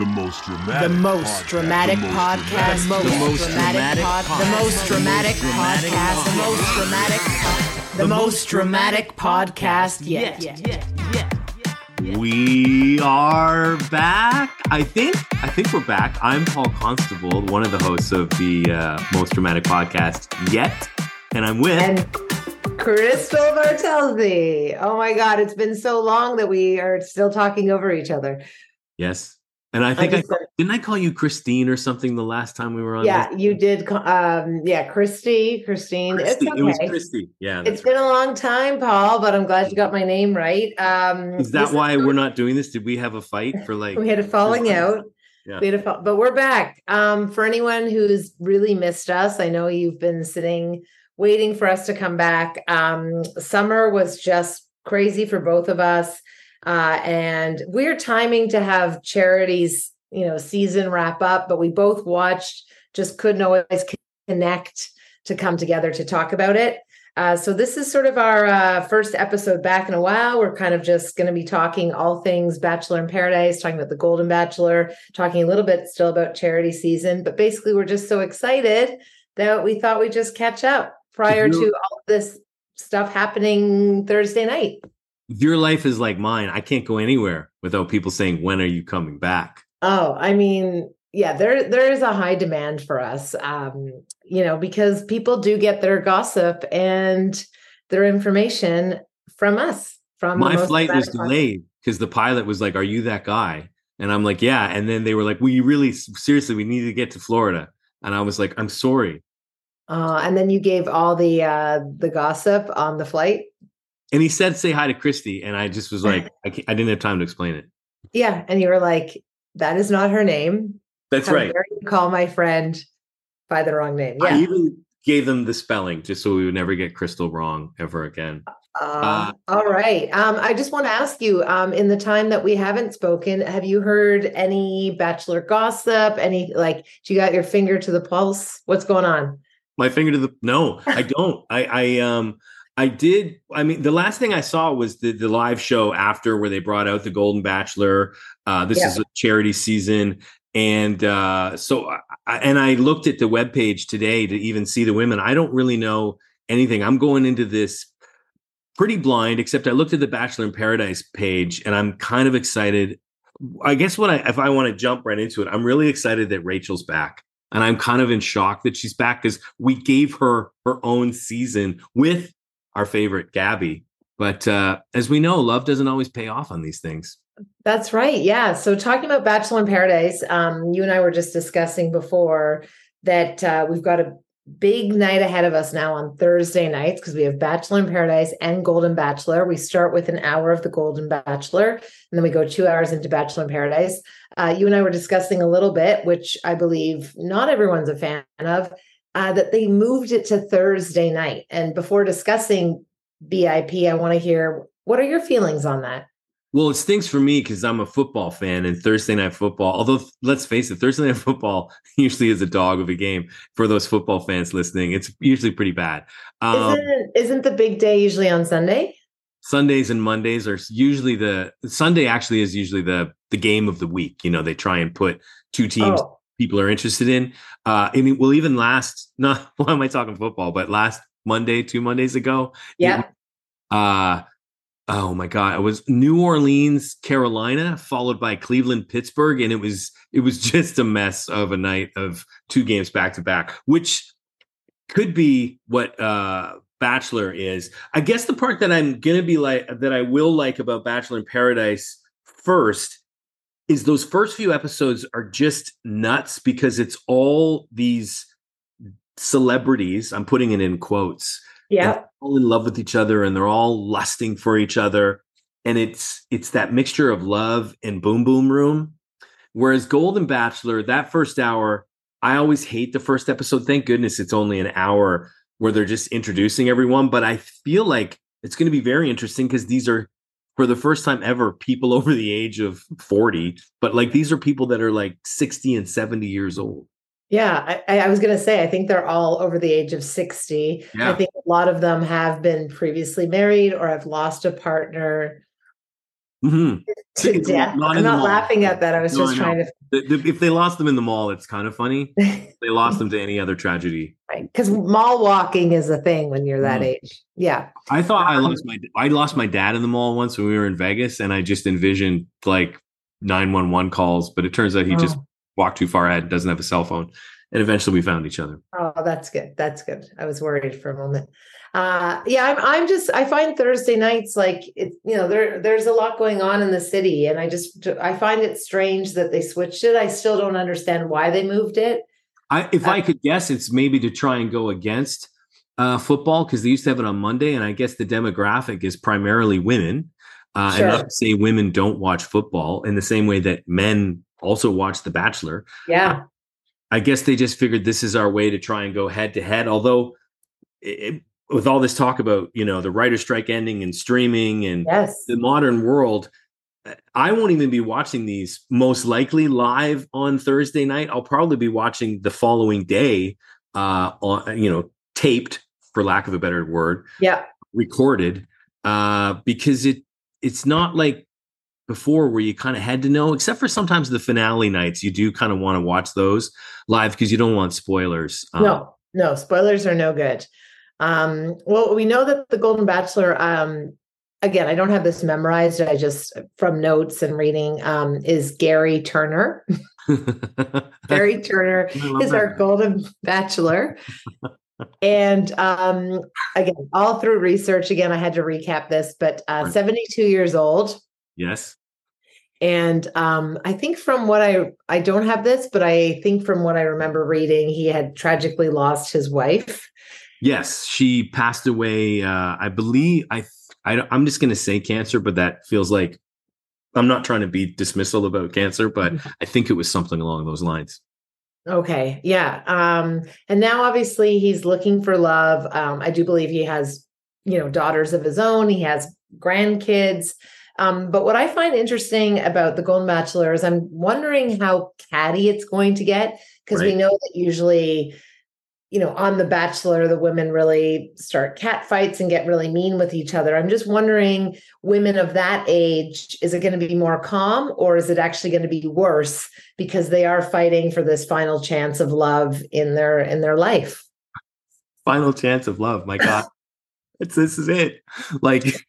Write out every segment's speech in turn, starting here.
The most dramatic. The most dramatic The most podcast. dramatic- The most dramatic podcast. The most dramatic podcast. The most dramatic. The most dramatic podcast yet. We are back. I think. I think we're back. I'm Paul Constable, one of the hosts of the uh, most dramatic podcast yet, and I'm with. and Christel Bartelse. Oh my God, it's been so long that we are still talking over each other. yes, and I think I, said- didn't I call you Christine or something the last time we were on. yeah, this? you did. Um, yeah, Christy, Christine. Christy. It's It was okay. Christy. Yeah. It's been a long time, Paul, but I'm glad you got my name right. Um, Is that why we're not doing this? Did we have a fight for like? we had a falling out? Yeah. We had a fall, but we're back. Um, for anyone who's really missed us, I know you've been sitting waiting for us to come back. Um, summer was just crazy for both of us, uh, and we're timing to have Charity's, you know, season wrap up. But we both watched, just couldn't always connect to come together to talk about it. Uh, so this is sort of our uh, first episode back in a while. We're kind of just going to be talking all things Bachelor in Paradise, talking about the Golden Bachelor, talking a little bit still about charity season. But basically, we're just so excited that we thought we'd just catch up prior you- to all this stuff happening Thursday night. Your life is like mine. I can't go anywhere without people saying, "When are you coming back?" Oh, I mean, yeah, there there is a high demand for us. Um, you know, because people do get their gossip and their information from us. From My flight was delayed because the pilot was like, "Are you that guy?" And I'm like, "Yeah." And then they were like, "We really seriously, we need to get to Florida." And I was like, "I'm sorry." Uh, and then you gave all the uh, the gossip on the flight. And he said, "Say hi to Christy," and I just was like, I, can't, I didn't have time to explain it. Yeah, and you were like, "That is not her name." That's How right. call my friend by the wrong name? Yeah. I even gave them the spelling just so we would never get Christel wrong ever again. Uh, all right. Um, I just want to ask you, um, in the time that we haven't spoken, have you heard any bachelor gossip? Any like, do you got your finger to the pulse? What's going on? My finger to the no, I don't. I I um I did. I mean, the last thing I saw was the the live show after where they brought out the Golden Bachelor. Uh, this Yeah. is a charity season, and uh, so I, and I looked at the webpage today to even see the women. I don't really know anything. I'm going into this pretty blind, except I looked at the Bachelor in Paradise page, and I'm kind of excited. I guess what I if I want to jump right into it, I'm really excited that Rachel's back. And I'm kind of in shock that she's back because we gave her her own season with our favorite Gabby. But uh, as we know, love doesn't always pay off on these things. That's right. Yeah. So talking about Bachelor in Paradise, um, you and I were just discussing before that uh, we've got a big night ahead of us now on Thursday nights because we have Bachelor in Paradise and Golden Bachelor. We start with an hour of the Golden Bachelor, and then we go two hours into Bachelor in Paradise. Uh, you and I were discussing a little bit, which I believe not everyone's a fan of, uh, that they moved it to Thursday night. And before discussing BIP, I want to hear what are your feelings on that? Well, it stinks for me because I'm a football fan and Thursday night football, although let's face it, Thursday night football usually is a dog of a game for those football fans listening. It's usually pretty bad. Um, isn't isn't the big day usually on Sunday? Sundays and Mondays are usually the Sunday actually is usually the the game of the week. You know, they try and put two teams Oh, people are interested in. Uh, I mean, well, even last not why am I talking football, but last Monday, two Mondays ago, it yeah. uh oh my god it was new orleans carolina followed by cleveland pittsburgh and it was it was just a mess of a night of two games back to back which could be what uh bachelor is i guess the part that i'm gonna be like that i will like about bachelor in paradise first is those first few episodes are just nuts because it's all these celebrities i'm putting it in quotes Yeah. all in love with each other and they're all lusting for each other. And it's it's that mixture of love and boom boom room. Whereas golden bachelor that first hour i always hate the first episode. Thank goodness it's only an hour where they're just introducing everyone but i feel like it's going to be very interesting because these are for the first time ever people over the age of 40 but like these are people that are like 60 and 70 years old Yeah. I, I was going to say, I think they're all over the age of 60. Yeah. I think a lot of them have been previously married or have lost a partner Mhm. to death. not I'm not laughing at that. I was No, just I trying to if they lost them in the mall, it's kind of funny. they lost them to any other tragedy. Right, because mall walking is a thing when you're that Mm. age. Yeah. I thought I Um, lost my I lost my dad in the mall once when we were in Vegas, and I just envisioned like nine one one calls, but it turns out he just Oh. walked too far ahead, doesn't have a cell phone, and eventually we found each other. Oh, that's good. That's good. I was worried for a moment. Uh yeah, I'm I'm just I find Thursday nights like it, you know, there there's a lot going on in the city and I just I find it strange that they switched it. I still don't understand why they moved it. I, if Uh, I could guess, it's maybe to try and go against uh, football because they used to have it on Monday, and I guess the demographic is primarily women. Uh, Sure. And not to say women don't watch football in the same way that men also watch The Bachelor. Yeah. I guess they just figured this is our way to try and go head to head. Although, it, with all this talk about you know the writer strike ending and streaming and Yes. the modern world, I won't even be watching these most likely live on Thursday night. I'll probably be watching the following day, uh, on you know taped for lack of a better word, Yeah. recorded, uh, because it it's not like before where you kind of had to know, except for sometimes the finale nights, you do kind of want to watch those live because you don't want spoilers. Um, No, no, spoilers are no good. Um, well, we know that the Golden Bachelor, um, again, I don't have this memorized. I just from notes and reading, um, is Gerry Turner. Gerry Turner is that our. Golden Bachelor. and um, again, all through research, again, I had to recap this, but uh, Right. 72 years old. yes. And um, I think from what I I don't have this, but I think from what I remember reading, he had tragically lost his wife. Yes, she passed away. Uh, I believe I, I. I'm just going to say cancer, but that feels like I'm not trying to be dismissal about cancer, but I think it was something along those lines. Okay, yeah. Um, and now obviously he's looking for love. Um, I do believe he has, you know, daughters of his own. He has grandkids. Um, but what I find interesting about the Golden Bachelor is I'm wondering how catty it's going to get because we know that usually, you know, on The Bachelor, the women really start cat fights and get really mean with each other. I'm just wondering, women of that age, is it going to be more calm or is it actually going to be worse because they are fighting for this final chance of love in their in their life? Final chance of love. My God, it's this is it. Like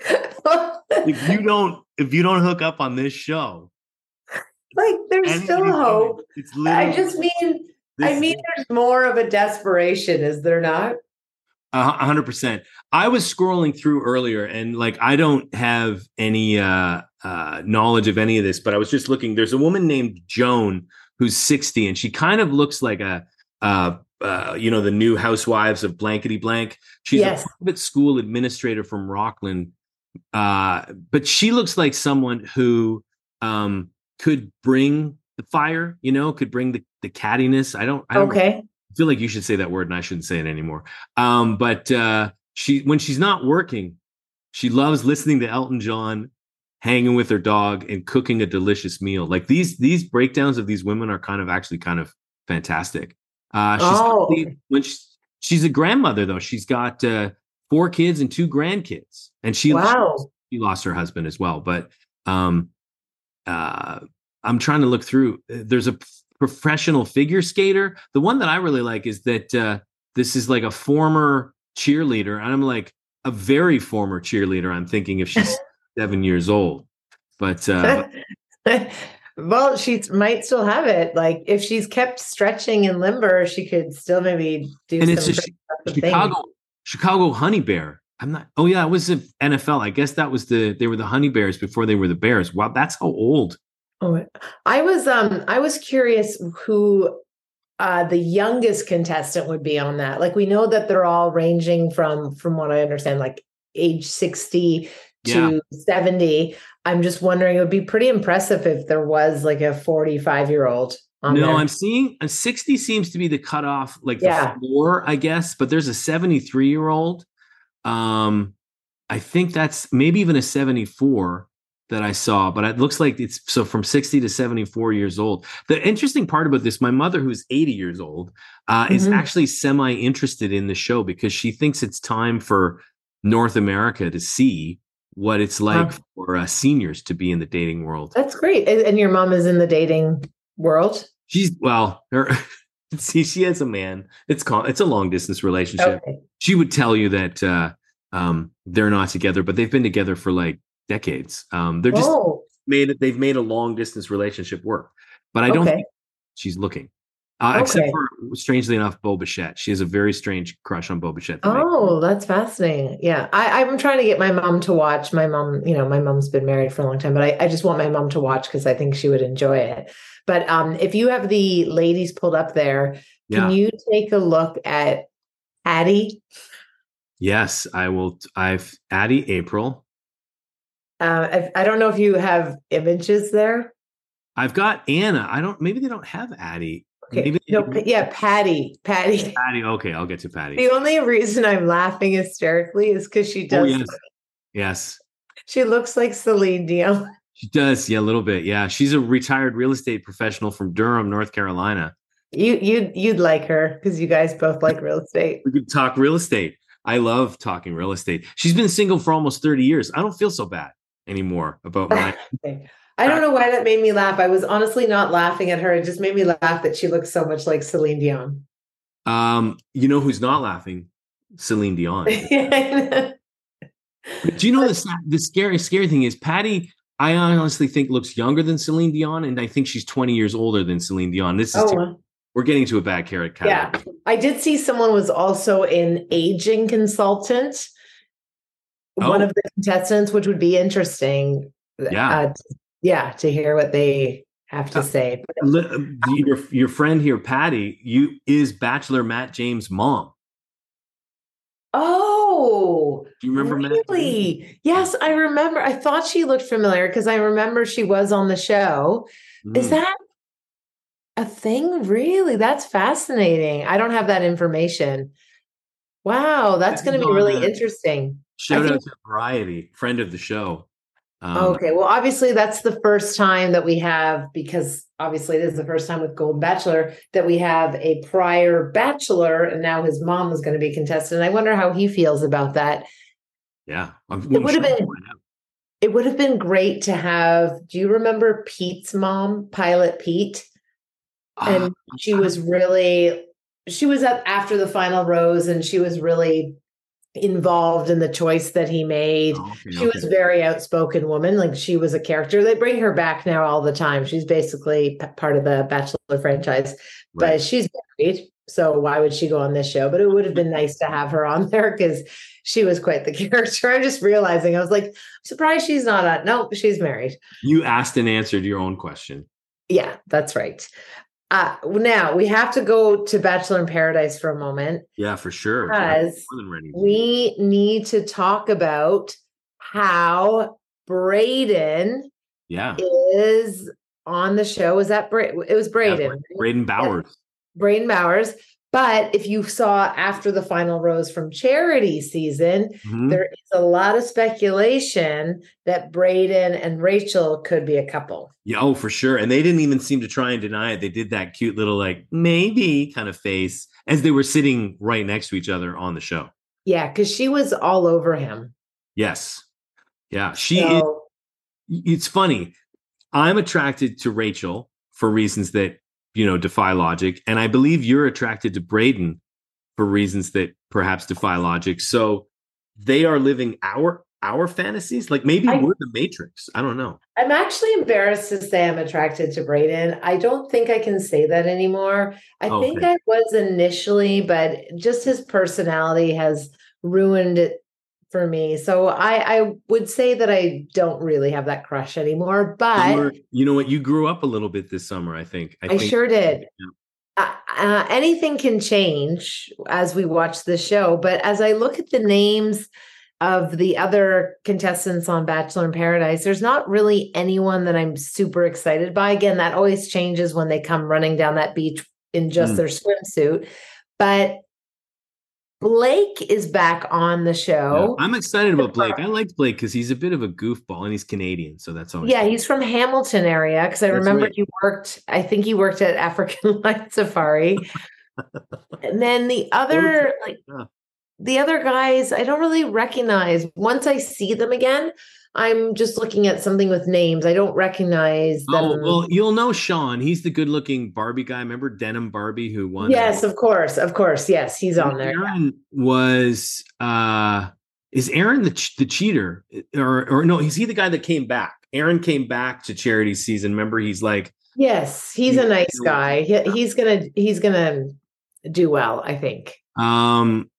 if you don't if you don't hook up on this show, like there's still hope. It's I just mean I mean there's more of a desperation, is there not? A hundred percent. I was scrolling through earlier, and like I don't have any uh, uh, knowledge of any of this, but I was just looking. There's a woman named Joan who's 60, and she kind of looks like a, uh, uh, you know, the new housewives of blankety blank. She's Yes. a private school administrator from Rockland, uh, but she looks like someone who um, could bring the fire. You know, could bring the the cattiness. I don't. I don't Okay. I feel like you should say that word and I shouldn't say it anymore. Um, but uh, she, when she's not working, she loves listening to Elton John, hanging with her dog, and cooking a delicious meal. Like these, these breakdowns of these women are kind of actually kind of fantastic. Uh, she's Oh. when she, she's a grandmother though. She's got uh, four kids and two grandkids, and she, Wow. she lost her husband as well. But um, uh, I'm trying to look through. Uh, There's a professional figure skater. The one that I really like is that uh, this is like a former cheerleader, and I'm like a very former cheerleader. I'm thinking if she's seven years old, but uh, well, she might still have it. Like if she's kept stretching and limber, she could still maybe do and some it's a pretty impressive things. Chicago Chicago Honey Bear. I'm not. Oh yeah, it was the NFL. I guess that was the they were the Honey Bears before they were the Bears. Wow, that's how old. Oh, I was um I was curious who uh the youngest contestant would be on that. Like we know that they're all ranging from from what I understand like age 60 to 70. I'm just wondering it would be pretty impressive if there was like a 45 year old on no, there. I'm seeing a 60 seems to be the cutoff, like the floor, I guess. But there's a 73 year old. Um, I think that's maybe even a 74 that I saw, but it looks like it's so from 60 to 74 years old. The interesting part about this, my mother, who's 80 years old, uh, is Mhm. actually semi interested in the show because she thinks it's time for North America to see what it's like for uh, seniors to be in the dating world. That's great. And, and your mom is in the dating world. She's well, her see, she has a man. It's called it's a long distance relationship. Okay. She would tell you that uh, um, they're not together, but they've been together for like decades. Um, they're just Oh, made it. They've made a long distance relationship work, but I don't Okay. think she's looking. Uh, Except for strangely enough, Bo Bichette. She has a very strange crush on Bo Bichette. oh, that's fascinating. Yeah, I, I'm trying to get my mom to watch. My mom, you know, my mom's been married for a long time, but I, I just want my mom to watch because I think she would enjoy it. But um, if you have the ladies pulled up there, yeah. can you take a look at Addie? Yes, I will. I've Addie April. Uh, I, I don't know if you have images there. I've got Anna. I don't. Maybe they don't have Addie. Okay. Maybe No, pa- yeah, Patty. Patty. Patty. Okay, I'll get to Patty. The only reason I'm laughing hysterically is because she Oh does. yes, yes, She looks like Celine Dion. she does. Yeah, a little bit. Yeah, she's a retired real estate professional from Durham, North Carolina. You you you'd like her because you guys both like real estate. We could talk real estate. I love talking real estate. She's been single for almost thirty years. I don't feel so bad anymore about my. I don't know why that made me laugh. I was honestly not laughing at her. It just made me laugh that she looks so much like Celine Dion. Um, you know who's not laughing? Celine Dion. yeah, Do you know the the scary scary thing is Patty? I honestly think looks younger than Celine Dion, and I think she's twenty years older than Celine Dion. This is oh, we're getting to a bad carrot. yeah. I did see someone was also an aging consultant. One Oh. of the contestants, which would be interesting. Yeah. uh, yeah, to hear what they have to Uh, say. Li- uh, Your your friend here, Patty, you is Bachelor Matt James' mom. Oh, Do you remember Matt? Really? Yes, I remember. I thought she looked familiar because I remember she was on the show. Is Mm. that a thing? Really? That's fascinating. I don't have that information. Wow, that's going to be really uh, interesting. Shout I out to Variety, friend of the show. Um, okay, well, obviously, that's the first time that we have, because obviously, this is the first time with Golden Bachelor that we have a prior bachelor, and now his mom is going to be contestant. And I wonder how he feels about that. Yeah, I'm, It would have been- we'll find out. It would have been great to have. Do you remember Pete's mom, Pilot Pete? and Ah, she was really she was up after the final rose and she was really involved in the choice that he made. Oh, okay, she okay. was a very outspoken woman like she was a character. They bring her back now all the time. She's basically p- part of the bachelor franchise but she's married so why would she go on this show? But it would have been nice to have her on there because she was quite the character. I'm just realizing i was like surprised she's not on no she's married. You asked and answered your own question. yeah, that's right. Uh, now we have to go to Bachelor in Paradise for a moment Yeah, for sure. Because more than ready. we need to talk about how Braden yeah, is on the show. Was that Bra- it was Braden? right? Braden Bowers. Braden Bowers. But if you saw after the final rose from charity season, Mhm. there is a lot of speculation that Braden and Rachel could be a couple. Yeah, oh, for sure. And they didn't even seem to try and deny it. They did that cute little like maybe kind of face as they were sitting right next to each other on the show. Yeah, because she was all over him. Yes. Yeah, she is it's funny. I'm attracted to Rachel for reasons that, you know, defy logic. And I believe you're attracted to Braden for reasons that perhaps defy logic. So they are living our our fantasies. Like maybe I- we're the matrix. I don't know. I'm actually embarrassed to say I'm attracted to Braden. I don't think I can say that anymore. I oh, think Okay. I was initially, but just his personality has ruined it for me. So I, I would say that I don't really have that crush anymore. But You, were- you know what? You grew up a little bit this summer, I think. I, think sure did. Yeah. Uh, uh, anything can change as we watch the show, but as I look at the names of the other contestants on Bachelor in Paradise, there's not really anyone that I'm super excited by. Again, that always changes when they come running down that beach in just Mm. their swimsuit. But Blake is back on the Yeah, show. I'm excited about Blake. I liked Blake because he's a bit of a goofball and he's Canadian, so that's always Yeah, he's from Hamilton area because I That's remember right. he worked. I think he worked at African Lion Safari, and then the other like yeah. The other guys, I don't really recognize. Once I see them again, I'm just looking at something with names. I don't recognize them. Oh well, you'll know Sean. He's the good-looking Barbie guy. Remember Denim Barbie who won? Yes, of course, of course. Yes, he's on there. Aaron was uh is Aaron the ch- the cheater or or no? Is he the guy that came back? Aaron came back to charity season. Remember, he's like Yes, he's a nice guy. He, he's gonna he's gonna do well. I think. um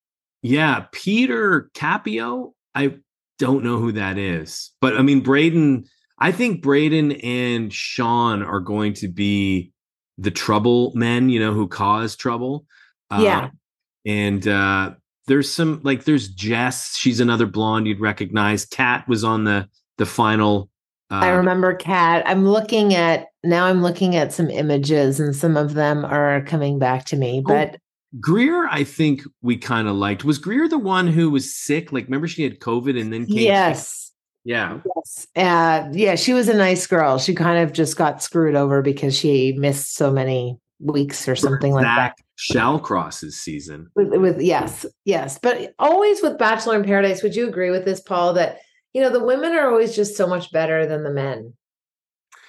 yeah Peter Cappio. I don't know who that is, but I mean Braden. I think Braden and Sean are going to be the trouble men. You know who cause trouble. Yeah. Uh, and uh there's some like there's Jess. She's another blonde you'd recognize. Kat was on the the final. Uh, I remember Kat. I'm looking at now. I'm looking at some images, and some of them are coming back to me. But Greer, I think we kind of liked. Was Greer the one who was sick? Like, remember she had COVID and then came. yes, Yeah. yes, uh, yeah. She was a nice girl. She kind of just got screwed over because she missed so many weeks or something like that. Zach Shallcross's season. With, with yes, yes, but always with Bachelor in Paradise. Would you agree with this, Paul? That you know the women are always just so much better than the men.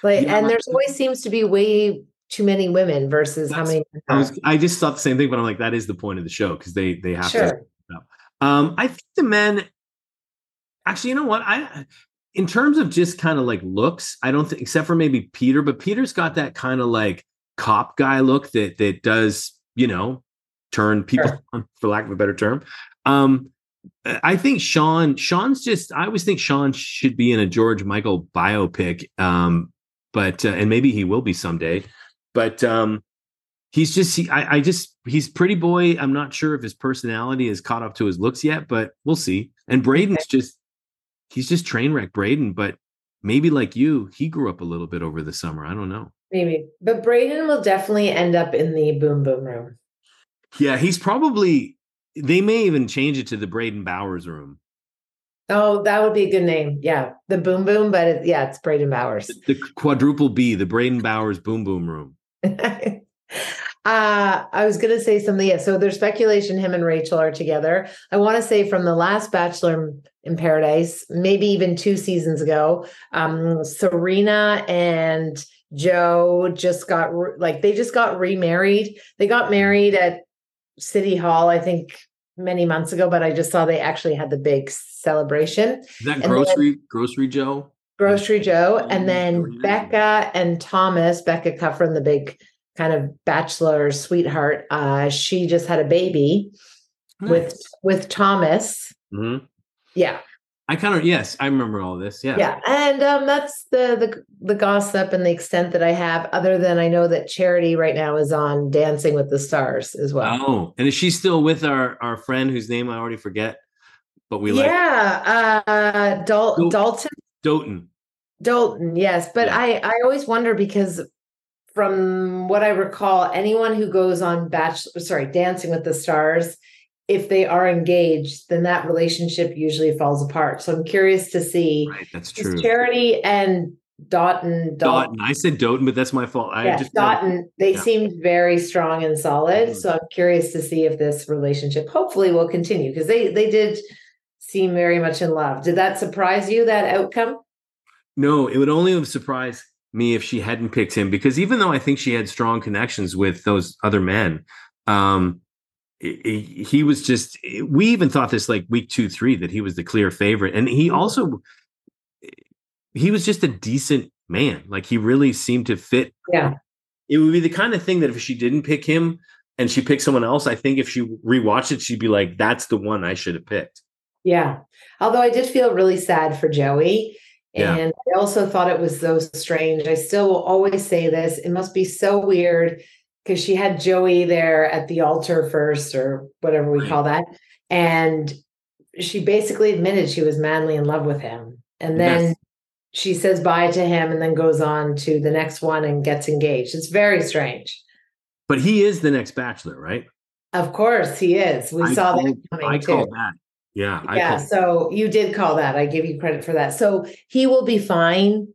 Like, Yeah. and there's always seems to be way too many women versus how many. I was. I just thought the same thing, but I'm like, that is the point of the show because they they have to. Sure. Um, I think the men. Actually, you know what? I, in terms of just kind of like looks, I don't think, except for maybe Peter, but Peter's got that kind of like cop guy look that that does, you know, turn people Sure. on, for lack of a better term. Um, I think Sean. Sean's just. I always think Sean should be in a George Michael biopic. Um, but uh, and maybe he will be someday. But um, he's just. He, I, I just. He's pretty boy. I'm not sure if his personality is caught up to his looks yet, but we'll see. And Braden's just. He's just train wreck Braden, but maybe like you, he grew up a little bit over the summer. I don't know. Maybe, but Braden will definitely end up in the boom boom room. Yeah, he's probably. They may even change it to the Braden Bowers room. Oh, that would be a good name. Yeah, the boom boom, but it, yeah, it's Braden Bowers. The quadruple B, the Braden Bowers Boom Boom Room. uh, I was going to say something. Yeah, so there's speculation him and Rachel are together. I want to say from the last Bachelor in Paradise, maybe even two seasons ago, um, Serena and Joe just got re- like they just got remarried. They got married at City Hall, I think, many months ago. But I just saw they actually had the big celebration. Is that And grocery grocery Joe? Grocery Joe, and then Becca and Thomas, Becca Kufrin, the big kind of bachelor sweetheart. Uh, she just had a baby with with Thomas. Mhm. Yeah, I kind of yes, I remember all this. Yeah. yeah, and um, that's the the the gossip and the extent that I have. Other than I know that Charity right now is on Dancing with the Stars as well. Oh, and is she still with our our friend whose name I already forget? But we like yeah, uh, Dal- Dalton Doughton. Dalton, yes, but Yeah. I I always wonder because from what I recall, anyone who goes on Bachelor, sorry, Dancing with the Stars, if they are engaged, then that relationship usually falls apart. So I'm curious to see Right, that's true. Charity and Dotton, Dalton, Doughton. I said Doughton, but that's my fault. I yeah, just Dotton, they Yeah. seemed very strong and solid. Mhm. So I'm curious to see if this relationship hopefully will continue because they they did seem very much in love. Did that surprise you that outcome? No, it would only have surprised me if she hadn't picked him because even though I think she had strong connections with those other men, um, he was just. We even thought this like week two, three that he was the clear favorite, and he also he was just a decent man. Like he really seemed to fit. Yeah. It would be the kind of thing that if she didn't pick him and she picked someone else, I think if she rewatched it, she'd be like, "That's the one I should have picked." Yeah. Although I did feel really sad for Joey. Yeah. And I also thought it was so strange. I still will always say this. It must be so weird because she had Joey there at the altar first, or whatever we Right. call that. And she basically admitted she was madly in love with him. And then Yes. she says bye to him and then goes on to the next one and gets engaged. It's very strange. But he is the next Bachelor, right? Of course, he is. We I saw that coming I too. call that. Yeah, I yeah, call- so you did call that. I give you credit for that. So he will be fine.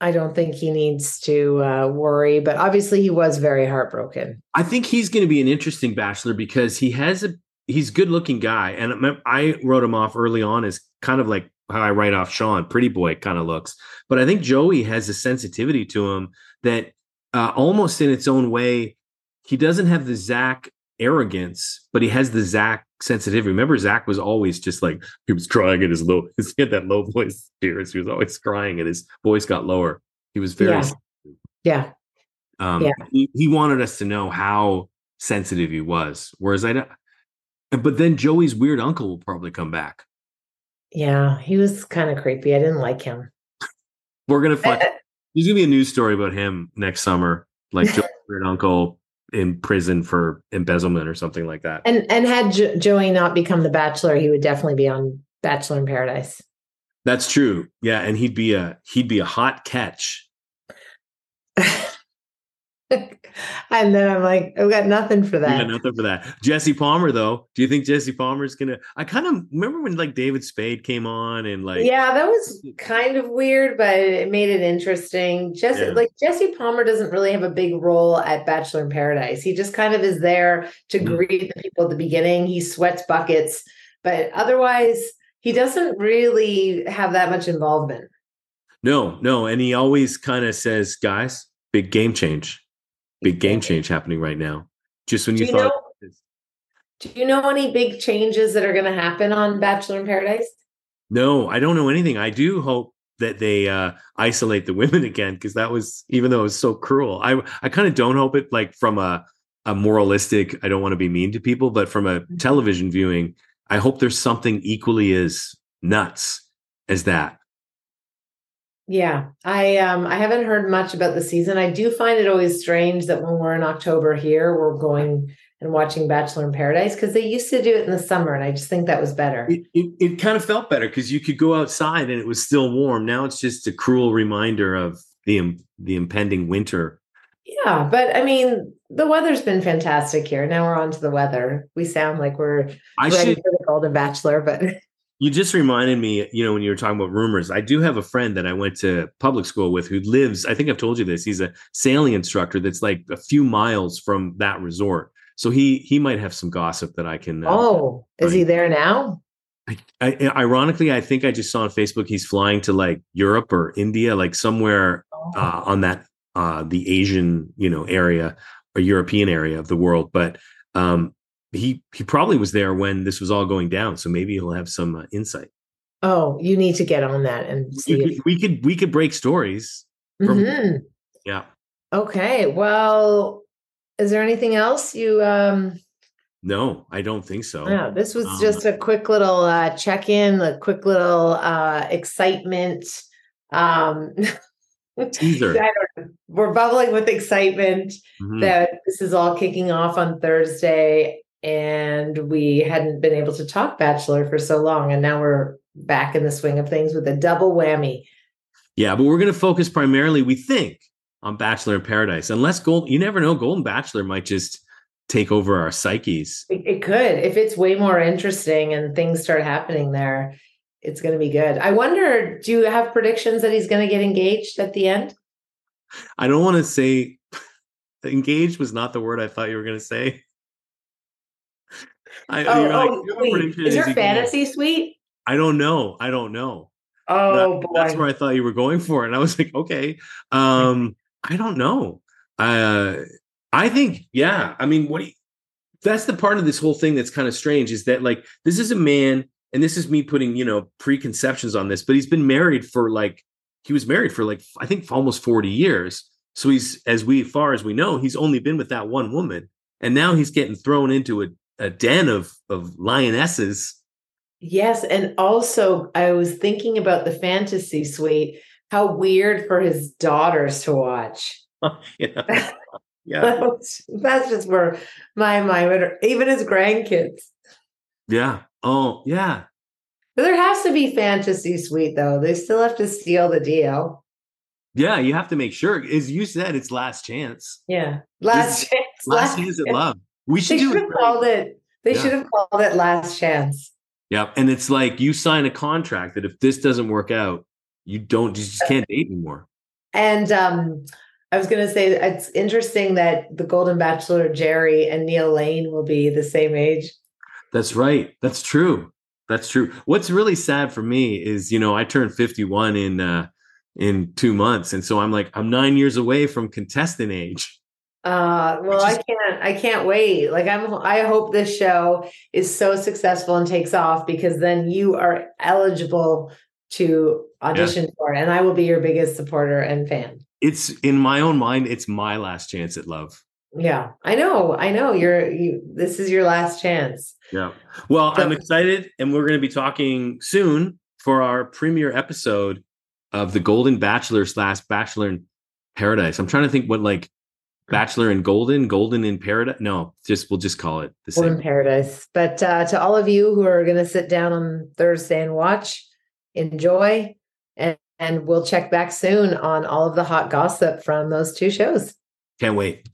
I don't think he needs to uh, worry, but obviously he was very heartbroken. I think he's going to be an interesting bachelor because he has a he's good looking guy, and I wrote him off early on as kind of like how I write off Sean, pretty boy kind of looks. But I think Joey has a sensitivity to him that uh, almost in its own way, he doesn't have the Zach arrogance, but he has the Zach sensitivity. Remember, Zach was always just like he was crying at his low. He had that low voice tears. He was always crying, and his voice got lower. He was very yeah. Yeah. Um, yeah. He, he wanted us to know how sensitive he was. Whereas I don't, but then Joey's weird uncle will probably come back. Yeah, he was kind of creepy. I didn't like him. We're gonna find. there's gonna be a news story about him next summer, like Joey's weird uncle in prison for embezzlement or something like that. And and had jo- Joey not become the Bachelor, he would definitely be on Bachelor in Paradise. That's true. Yeah, and he'd be a he'd be a hot catch. and then I'm like, I've got nothing for that. Yeah, nothing for that. Jesse Palmer, though. Do you think Jesse Palmer's gonna? I kind of remember when like David Spade came on and like. Yeah, that was kind of weird, but it made it interesting. Jesse, yeah. like Jesse Palmer, doesn't really have a big role at Bachelor in Paradise. He just kind of is there to mm-hmm. greet the people at the beginning. He sweats buckets, but otherwise, he doesn't really have that much involvement. No, no, and he always kind of says, "Guys, big game change." Big game change happening right now. Just when you, you thought. Know, do you know any big changes that are going to happen on Bachelor in Paradise? No, I don't know anything. I do hope that they uh, isolate the women again because that was even though it was so cruel. I I kind of don't hope it like from a a moralistic. I don't want to be mean to people, but from a mm-hmm. television viewing, I hope there's something equally as nuts as that. Yeah, I um I haven't heard much about the season. I do find it always strange that when we're in October here, we're going and watching Bachelor in Paradise because they used to do it in the summer, and I just think that was better. It, it, it kind of felt better because you could go outside and it was still warm. Now it's just a cruel reminder of the the impending winter. Yeah, but I mean, the weather's been fantastic here. Now we're on to the weather. We sound like we're I ready should, for the Golden Bachelor, but You just reminded me, you know, when you were talking about rumors, I do have a friend that I went to public school with who lives, I think I've told you this, he's a sailing instructor that's like a few miles from that resort. So he he might have some gossip that I can uh, Oh, is he there now? I, I, ironically, I think I just saw on Facebook he's flying to like Europe or India, like somewhere oh. uh, on that uh, the Asian, you know, area or European area of the world. But um, he he probably was there when this was all going down, so maybe he'll have some uh, insight. Oh, you need to get on that and see. We, if... we could we could break stories. From, mm-hmm. Yeah. Okay. Well, is there anything else you? um No, I don't think so. No, this was um, just a quick little uh check in, a quick little uh excitement. Um teaser. We're bubbling with excitement mm-hmm. that this is all kicking off on Thursday and we hadn't been able to talk Bachelor for so long. And now we're back in the swing of things with a double whammy. Yeah, but we're going to focus primarily, we think, on Bachelor in Paradise. Unless Gold, you never know, Golden Bachelor might just take over our psyches. It, it could. If it's way more interesting and things start happening there, it's going to be good. I wonder, do you have predictions that he's going to get engaged at the end? I don't want to say engaged was not the word I thought you were going to say. I, oh, oh like, is your fantasy suite? I don't know. I don't know. Oh that, boy, that's where I thought you were going for, and I was like, okay, um, I don't know. Uh, I think, yeah. I mean, what? You, that's the part of this whole thing that's kind of strange is that like this is a man, and this is me putting you know preconceptions on this, but he's been married for like he was married for like I think almost forty years. So he's as we far as we know, he's only been with that one woman, and now he's getting thrown into a a den of of lionesses. Yes, and also I was thinking about the fantasy suite. How weird for his daughters to watch. yeah, yeah. that's, just where my mind. Even his grandkids. Yeah. Oh, yeah. But there has to be fantasy suite though. They still have to steal the deal. Yeah, you have to make sure. As you said, it's last chance. Yeah, last chance. Last, last chance at love. We should, they should have called it. They yeah. should have called it Last Chance. Yeah, and it's like you sign a contract that if this doesn't work out, you don't you just can't date anymore. And um, I was going to say it's interesting that the Golden Bachelor Gerry and Neil Lane will be the same age. That's right. That's true. That's true. What's really sad for me is, you know, I turned 51 in uh in 2 months and so I'm like I'm 9 years away from contestant age. Uh well, I can't I can't wait. Like I'm I hope this show is so successful and takes off because then you are eligible to audition yeah. for it and I will be your biggest supporter and fan. It's in my own mind it's my last chance at love. Yeah, I know. I know. You're you this is your last chance. Yeah. Well, so, I'm excited and we're going to be talking soon for our premiere episode of The Golden Bachelor slash Bachelor in Paradise. I'm trying to think what like Bachelor in Golden, Golden in Paradise. No, just we'll just call it the Golden same. Paradise. But uh, to all of you who are going to sit down on Thursday and watch, enjoy, and, and we'll check back soon on all of the hot gossip from those two shows. Can't wait.